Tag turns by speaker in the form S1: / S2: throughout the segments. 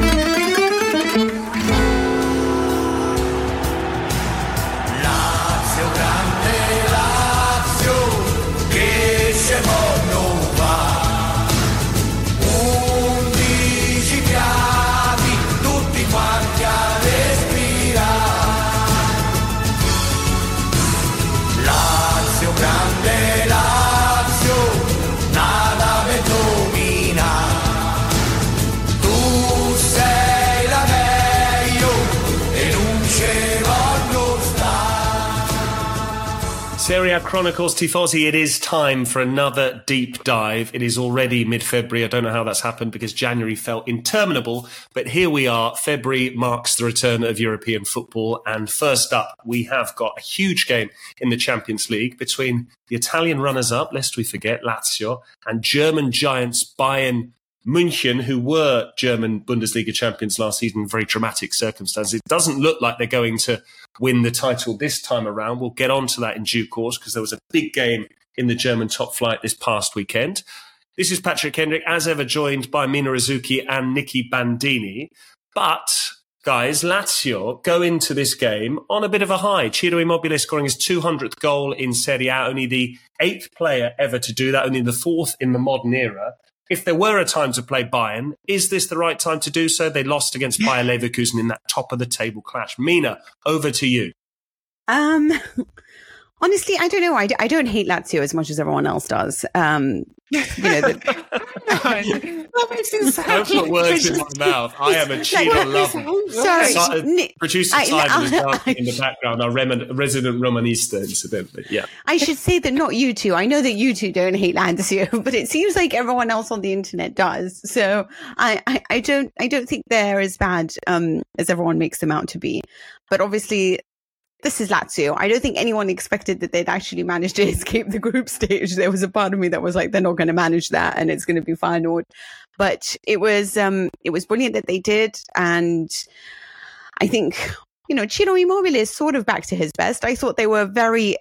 S1: Lazio, A
S2: Chronicles Tifosi, it is time for another deep dive. It is already mid February. I don't know how that's happened because January felt interminable, but here we are. February marks the return of European football. And first up, we have got a huge game in the Champions League between the Italian runners up, lest we forget, Lazio, and German giants Bayern München, who were German Bundesliga champions last season in very dramatic circumstances. It doesn't look like they're going to win the title this time around. We'll get on to that in due course because there was a big game in the German top flight this past weekend. This is Patrick Kendrick, as ever, joined by Mina Rzouki and Nicky Bandini. But guys, Lazio go into this game on a bit of a high. Ciro Immobile scoring his 200th goal in Serie A, only the eighth player ever to do that, only the fourth in the modern era. If there were a time to play Bayern, is this the right time to do so? They lost against Bayer Leverkusen in that top of the table clash. Mina, over to you.
S3: Um, honestly, I don't know. I, I don't hate Lazio as much as everyone else does. Um, you know, the,
S4: that makes it sound
S2: Don't put words in my mouth. I am a Cheeto lover.
S3: Sorry,
S2: So- uh,
S3: Nick,
S2: Producer
S3: I-
S2: Simon is
S3: I-
S2: in the background, our rem- resident Romanista, incidentally. Yeah.
S3: I should say that not you two. I know that you two don't hate Lazio, but it seems like everyone else on the internet does. So I, I, I don't, I don't think they're as bad um, as everyone makes them out to be. But obviously, this is Lazio. I don't think anyone expected that they'd actually manage to escape the group stage. There was a part of me that was like, they're not going to manage that, and it's going to be. Or, but it was, um, it was brilliant that they did, and I think you know, Ciro Immobile is sort of back to his best. I thought they were very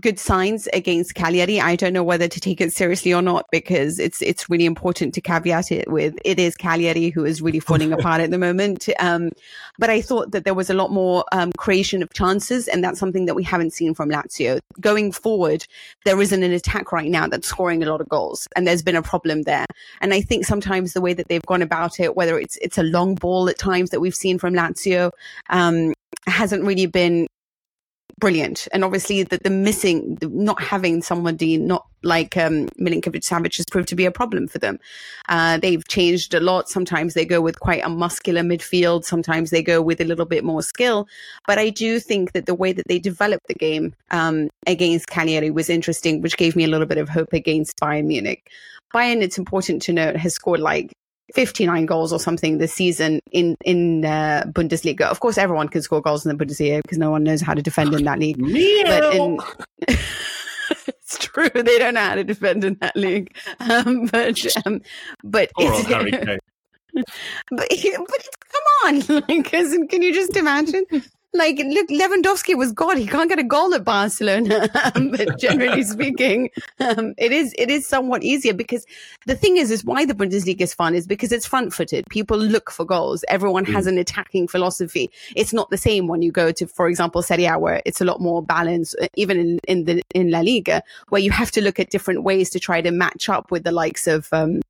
S3: good signs against Cagliari. I don't know whether to take it seriously or not because it's it's really important to caveat it with it is Cagliari who is really falling apart at the moment. Um, but I thought that there was a lot more um, creation of chances, and that's something that we haven't seen from Lazio. Going forward, there isn't an attack right now that's scoring a lot of goals, and there's been a problem there. And I think sometimes the way that they've gone about it, whether it's it's a long ball at times that we've seen from Lazio, um, hasn't really been brilliant. And obviously, that the missing, the not having somebody not like um, Milinkovic Savic has proved to be a problem for them. Uh, they've changed a lot. Sometimes they go with quite a muscular midfield. Sometimes they go with a little bit more skill. But I do think that the way that they developed the game um, against Cagliari was interesting, which gave me a little bit of hope against Bayern Munich. Bayern, it's important to note, has scored like 59 goals or something this season in in uh, Bundesliga. Of course, everyone can score goals in the Bundesliga because no one knows how to defend in that league. But in, it's true, they don't know how to defend in that league. Um, but um, but
S2: Poor old
S3: it's,
S2: Harry Kane.
S3: but, but come on, like, can you just imagine? Like, look, Lewandowski was God. He can't get a goal at Barcelona. Um, but generally speaking, um, it is it is somewhat easier because the thing is, is why the Bundesliga is fun is because it's front footed. People look for goals. Everyone has an attacking philosophy. It's not the same when you go to, for example, Serie A, where it's a lot more balanced. uh, Even in in the in La Liga, where you have to look at different ways to try to match up with the likes of. Um,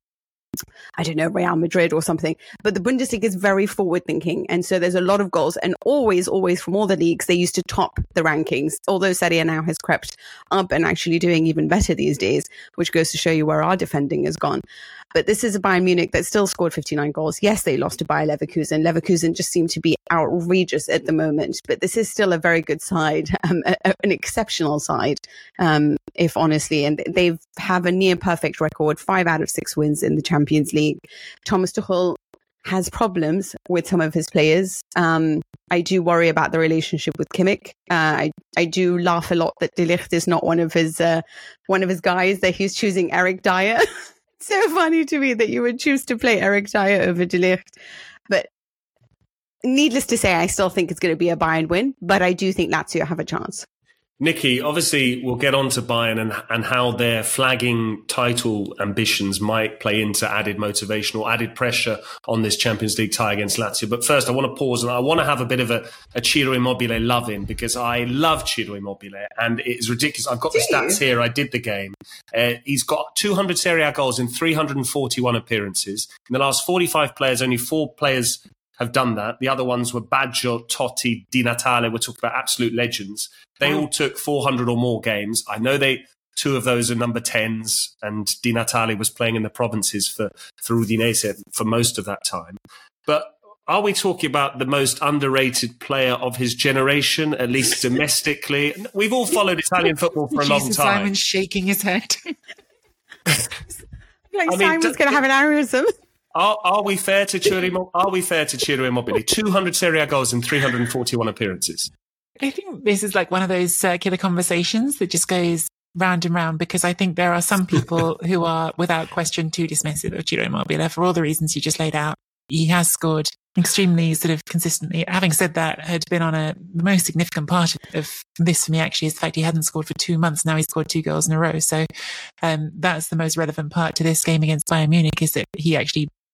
S3: I don't know, Real Madrid or something. But the Bundesliga is very forward thinking. And so there's a lot of goals. And always, always from all the leagues, they used to top the rankings. Although Serie A now has crept up and actually doing even better these days, which goes to show you where our defending has gone. But this is a Bayern Munich that still scored 59 goals. Yes, they lost to Bayer Leverkusen. Leverkusen just seem to be outrageous at the moment, but this is still a very good side, um, a, a, an exceptional side, um, if honestly. And they have a near perfect record, five out of six wins in the Champions League. Thomas Tuchel has problems with some of his players. Um, I do worry about the relationship with Kimmich. Uh, I I do laugh a lot that De Ligt is not one of his uh, one of his guys. That he's choosing Eric Dier. so funny to me that you would choose to play Eric Dier over De Ligt. But needless to say, I still think it's going to be a Bayern win, but I do think Lazio have a chance.
S2: Nicky, obviously, we'll get on to Bayern and, and how their flagging title ambitions might play into added motivation or added pressure on this Champions League tie against Lazio. But first, I want to pause and I want to have a bit of a, a Ciro Immobile love in because I love Ciro Immobile and it is ridiculous. I've got the stats here. I did the game. Uh, he's got 200 Serie A goals in 341 appearances. In the last 45 players, only four players have done that. The other ones were Baggio, Totti, Di Natale. We're talking about absolute legends. They all took 400 or more games. I know they two of those are number 10s, and Di Natale was playing in the provinces for, for Udinese for most of that time. But are we talking about the most underrated player of his generation, at least domestically? We've all followed Italian football for a
S4: Jesus,
S2: long time.
S4: Simon's shaking his head.
S3: like
S2: I mean,
S3: Simon's going to have an aneurysm.
S2: Are, are we fair to Ciro Immo- Are we fair to Ciro Immobile? 200 Serie A goals in 341 appearances.
S4: I think this is like one of those circular conversations that just goes round and round because I think there are some people who are without question too dismissive of Ciro Immobile for all the reasons you just laid out. He has scored extremely sort of consistently. Having said that, had been on a the most significant part of this for me actually is the fact he hadn't scored for two months. Now he's scored two goals in a row. So um, that's the most relevant part to this game against Bayern Munich is that he actually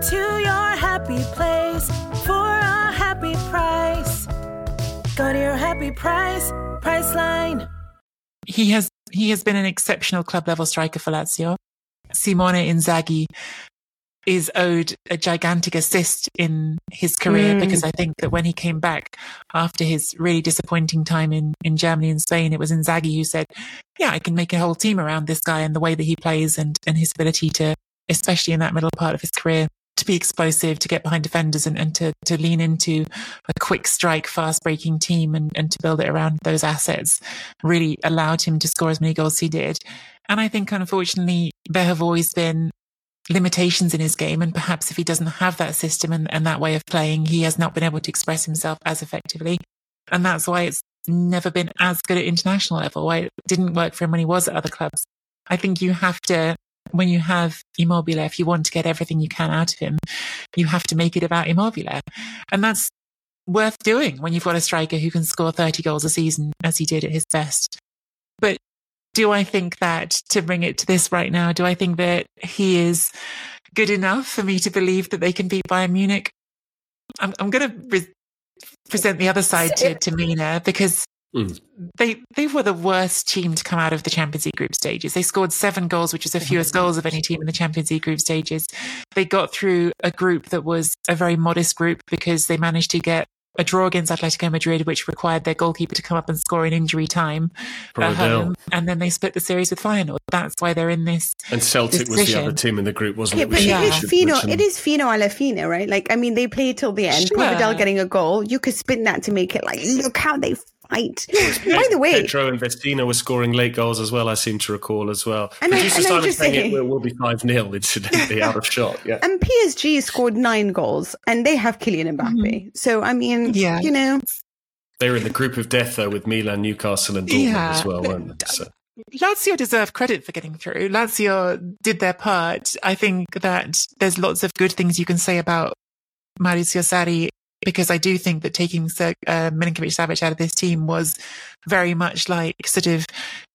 S5: Go to your happy place for a happy price. Go to your happy price, Priceline.
S4: he has he has been an exceptional club level striker for Lazio. Simone Inzaghi is owed a gigantic assist in his career
S3: Mm.
S4: because I think that when he came back after his really disappointing time in, in Germany and Spain, it was Inzaghi who said, yeah, I can make a whole team around this guy and the way that he plays and, and his ability to, especially in that middle part of his career, to be explosive, to get behind defenders and, and to, to lean into a quick strike, fast breaking team and, and to build it around those assets really allowed him to score as many goals as he did. And I think unfortunately there have always been limitations in his game. And perhaps if he doesn't have that system and, and that way of playing, he has not been able to express himself as effectively. And that's why it's never been as good at international level, why it didn't work for him when he was at other clubs. I think you have to, when you have Immobile, if you want to get everything you can out of him, you have to make it about Immobile. And that's worth doing when you've got a striker who can score 30 goals a season as he did at his best. But do I think that to bring it to this right now, do I think that he is good enough for me to believe that they can beat Bayern Munich? I'm, I'm going to re- present the other side to, to Mina because
S2: Mm.
S4: they they were the worst team to come out of the Champions League group stages. They scored seven goals, which is the fewest goals of any team in the Champions League group stages. They got through a group that was a very modest group because they managed to get a draw against Atletico Madrid, which required their goalkeeper to come up and score in injury time at home, and then they split the series with Feyenoord. That's why they're in this.
S2: And Celtic was the other team in the group, wasn't
S3: Yeah,
S2: it?
S3: but
S4: Yeah.
S2: we
S3: it is
S2: should
S3: Fino. It is Fino alla fine, right? Like, I mean, they played till the end.
S4: Sure.
S3: Vidal getting a goal. You could spin that to make it like, look how they fight. By the way,
S2: Pedro and Vecino were scoring late goals as well. I seem to recall as well.
S3: And I-
S2: Producer
S3: and I
S2: Simon
S3: just
S2: saying it will, will be five 0 incidentally out of shot. Yeah,
S3: and PSG scored nine goals, and they have Kylian Mbappe.
S4: Mm-hmm.
S3: So I mean,
S4: Yeah.
S3: you know,
S2: they were in the group of death though with Milan, Newcastle, and Dortmund
S4: Yeah.
S2: as well, weren't they? So.
S4: Lazio deserve credit for getting through. Lazio did their part. I think that there's lots of good things you can say about Mauricio Sarri because I do think that taking uh, Milinkovic Savic out of this team was very much like sort of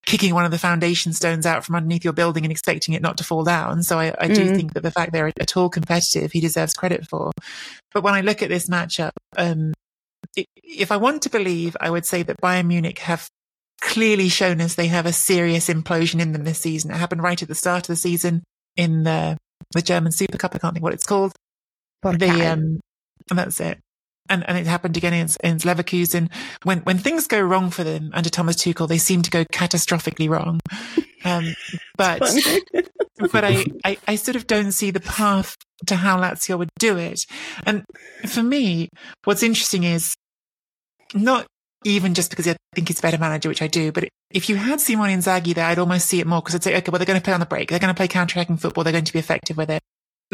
S4: kicking one of the foundation stones out from underneath your building and expecting it not to fall down. So I, I do mm. think that the fact they're at all competitive, he deserves credit for. But when I look at this matchup, um, if I want to believe, I would say that Bayern Munich have clearly shown us they have a serious implosion in them this season. It happened right at the start of the season in the, the German Super Cup. I can't think what it's called. The, um, and that's it. And, and it happened again in, in Leverkusen. When, when things go wrong for them under Thomas Tuchel, they seem to go catastrophically wrong. Um, but, but I, I, I sort of don't see the path to how Lazio would do it. And for me, what's interesting is not even just because I think he's a better manager, which I do. But if you had Simone Inzaghi there, I'd almost see it more because I'd say, okay, well, they're going to play on the break. They're going to play counter-attacking football. They're going to be effective with it.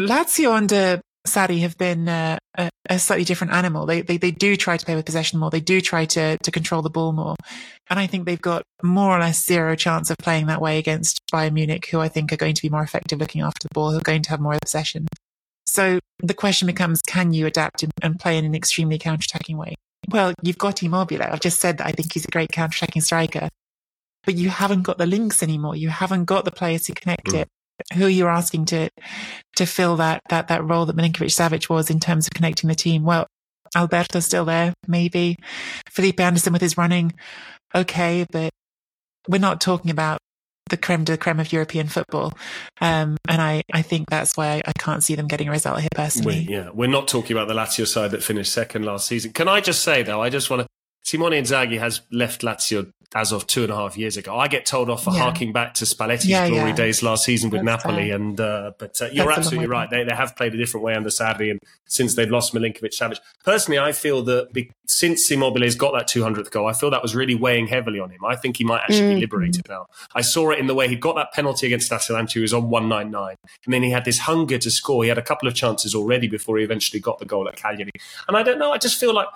S4: Lazio under Sarri have been uh, a, a, slightly different animal. They, they, they do try to play with possession more. They do try to, to control the ball more. And I think they've got more or less zero chance of playing that way against Bayern Munich, who I think are going to be more effective looking after the ball, who are going to have more possession. So the question becomes, can you adapt and, and play in an extremely counter-attacking way? Well, you've got Immobile. I've just said that I think he's a great counter-attacking striker, but you haven't got the links anymore. You haven't got the players to connect mm. it. Who you're asking to to fill that that that role that Milinkovic Savic was in terms of connecting the team? Well, Alberto's still there, maybe. Felipe Anderson with his running, okay, but we're not talking about the creme de creme of European football. Um, and I, I think that's why I can't see them getting a result here personally.
S2: We, yeah, we're not talking about the Lazio side that finished second last season. Can I just say though, I just want to, Simone Inzaghi has left Lazio as of two and a half years ago. I get told off for yeah. harking back to Spalletti's yeah, glory yeah. days last season with That's Napoli. Fair. And uh, but uh, you're That's absolutely right. They, they have played a different way under Sarri, and since they've lost Milinkovic Savic, personally, I feel that be, since Immobile's got that 200th goal, I feel that was really weighing heavily on him. I think he might actually mm. be liberated now. I saw it in the way he got that penalty against Atalanta. He was on 199, and then he had this hunger to score. He had a couple of chances already before he eventually got the goal at Cagliari. And I don't know. I just feel like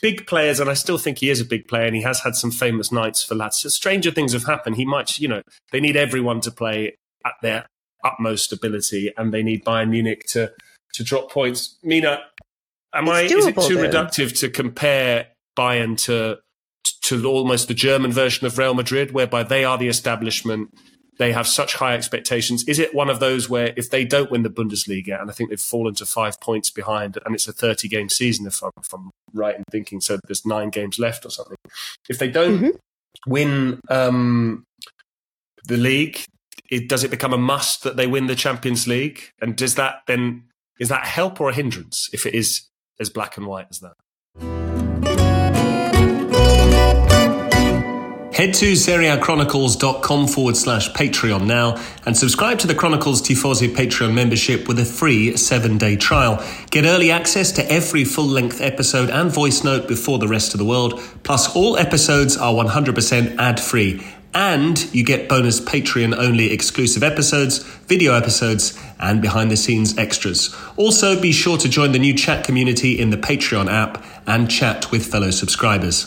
S2: big players, and I still think he is a big player, and he has had some famous nights for Lazio. Stranger things have happened. He might, you know, they need everyone to play at their utmost ability, and they need Bayern Munich to to drop points. Mina, am it's I? Doable, is it too though. reductive to compare Bayern to to almost the German version of Real Madrid, whereby they are the establishment? They have such high expectations. Is it one of those where if they don't win the Bundesliga, and I think they've fallen to five points behind, and it's a 30 game season, if I'm, if I'm right in thinking, so there's nine games left or something. If they don't mm-hmm. win um, the league, it, does it become a must that they win the Champions League? And does that then, is that help or a hindrance if it is as black and white as that? Head to SerieAchronicles.com forward slash Patreon now and subscribe to the Chronicles Tifosi Patreon membership with a free seven day trial. Get early access to every full length episode and voice note before the rest of the world. Plus, all episodes are 100% ad free. And you get bonus Patreon only exclusive episodes, video episodes, and behind the scenes extras. Also, be sure to join the new chat community in the Patreon app and chat with fellow subscribers.